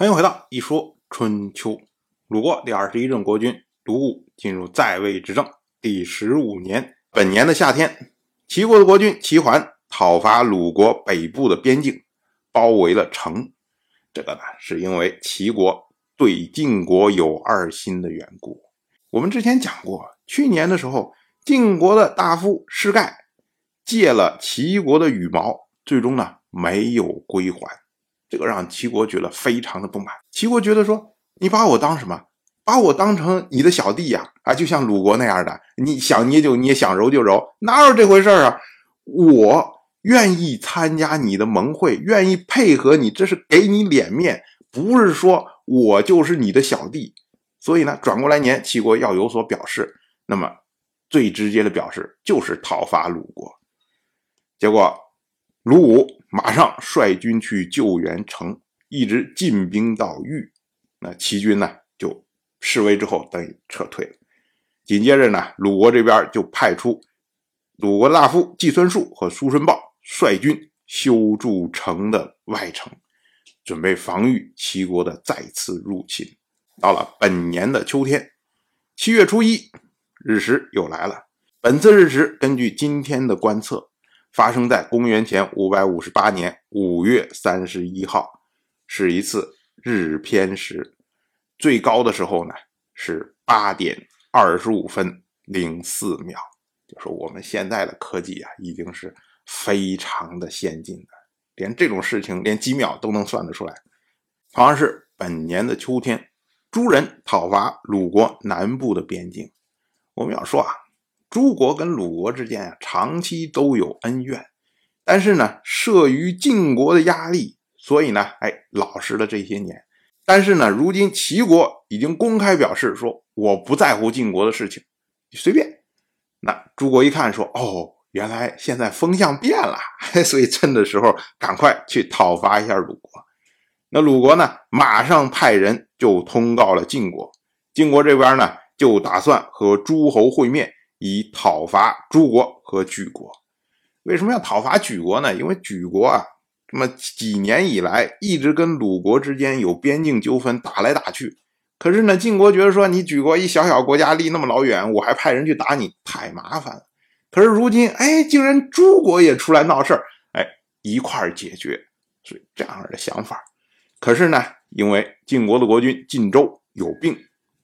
欢迎回到《一说春秋》。鲁国第二十一任国君鲁武进入在位执政第十五年，本年的夏天，齐国的国君齐桓讨伐鲁国北部的边境，包围了城。这个呢，是因为齐国对晋国有二心的缘故。我们之前讲过，去年的时候，晋国的大夫士盖借了齐国的羽毛，最终呢没有归还。这个让齐国觉得非常的不满。齐国觉得说：“你把我当什么？把我当成你的小弟呀？啊，就像鲁国那样的，你想捏就捏，想揉就揉，哪有这回事啊？我愿意参加你的盟会，愿意配合你，这是给你脸面，不是说我就是你的小弟。所以呢，转过来年，齐国要有所表示，那么最直接的表示就是讨伐鲁国。结果鲁武。马上率军去救援城，一直进兵到豫，那齐军呢就示威之后等于撤退了。紧接着呢，鲁国这边就派出鲁国大夫季孙树和苏孙豹率军修筑城的外城，准备防御齐国的再次入侵。到了本年的秋天，七月初一日食又来了。本次日食根据今天的观测。发生在公元前五百五十八年五月三十一号，是一次日偏食，最高的时候呢是八点二十五分零四秒。就是我们现在的科技啊，已经是非常的先进的，连这种事情连几秒都能算得出来。好像是本年的秋天，诸人讨伐鲁国南部的边境。我们要说啊。诸国跟鲁国之间啊，长期都有恩怨，但是呢，慑于晋国的压力，所以呢，哎，老实了这些年。但是呢，如今齐国已经公开表示说，我不在乎晋国的事情，随便。那诸国一看说，哦，原来现在风向变了，所以趁的时候赶快去讨伐一下鲁国。那鲁国呢，马上派人就通告了晋国，晋国这边呢，就打算和诸侯会面。以讨伐诸国和莒国，为什么要讨伐莒国呢？因为莒国啊，这么几年以来一直跟鲁国之间有边境纠纷，打来打去。可是呢，晋国觉得说，你莒国一小小国家，离那么老远，我还派人去打你，太麻烦了。可是如今，哎，竟然诸国也出来闹事儿，哎，一块儿解决，所以这样的想法。可是呢，因为晋国的国君晋州有病，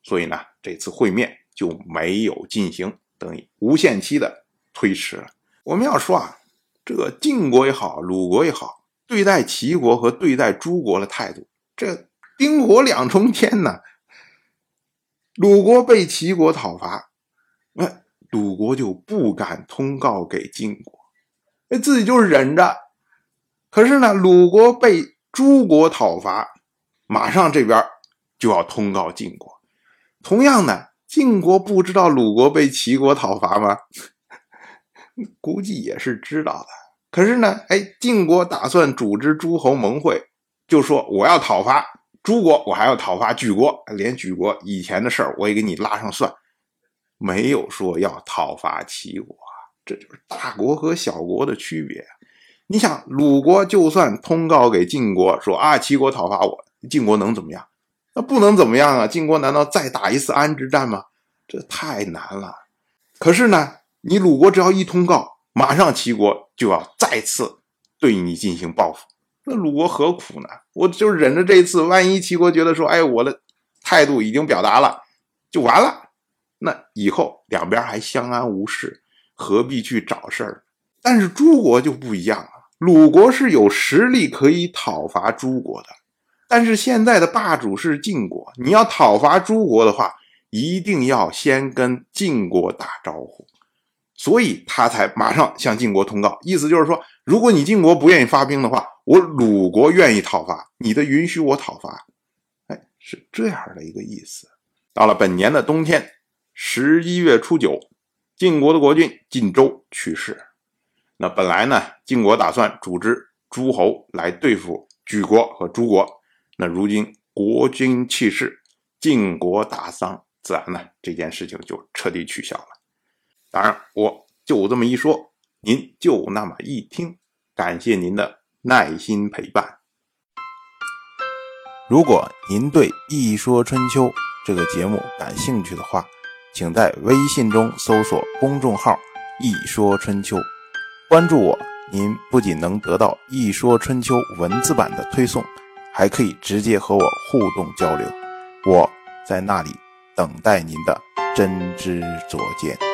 所以呢，这次会面就没有进行。等于无限期的推迟。我们要说啊，这个晋国也好，鲁国也好，对待齐国和对待诸国的态度，这冰火两重天呢。鲁国被齐国讨伐，那鲁国就不敢通告给晋国，那自己就忍着。可是呢，鲁国被诸国讨伐，马上这边就要通告晋国。同样呢。晋国不知道鲁国被齐国讨伐吗？估计也是知道的。可是呢，哎，晋国打算组织诸侯盟会，就说我要讨伐诸国，我还要讨伐莒国，连莒国以前的事儿我也给你拉上算，没有说要讨伐齐国。这就是大国和小国的区别。你想，鲁国就算通告给晋国说啊，齐国讨伐我，晋国能怎么样？那不能怎么样啊？晋国难道再打一次安之战吗？这太难了。可是呢，你鲁国只要一通告，马上齐国就要再次对你进行报复。那鲁国何苦呢？我就忍着这一次，万一齐国觉得说，哎，我的态度已经表达了，就完了。那以后两边还相安无事，何必去找事儿？但是诸国就不一样了，鲁国是有实力可以讨伐诸国的。但是现在的霸主是晋国，你要讨伐诸国的话，一定要先跟晋国打招呼，所以他才马上向晋国通告，意思就是说，如果你晋国不愿意发兵的话，我鲁国愿意讨伐，你的允许我讨伐，哎，是这样的一个意思。到了本年的冬天，十一月初九，晋国的国君晋州去世。那本来呢，晋国打算组织诸侯来对付莒国和诸国。那如今国君去世晋国大丧自然呢这件事情就彻底取消了。当然我就这么一说您就那么一听感谢您的耐心陪伴。如果您对一说春秋这个节目感兴趣的话请在微信中搜索公众号一说春秋关注我您不仅能得到一说春秋文字版的推送还可以直接和我互动交流。我在那里等待您的真知灼见。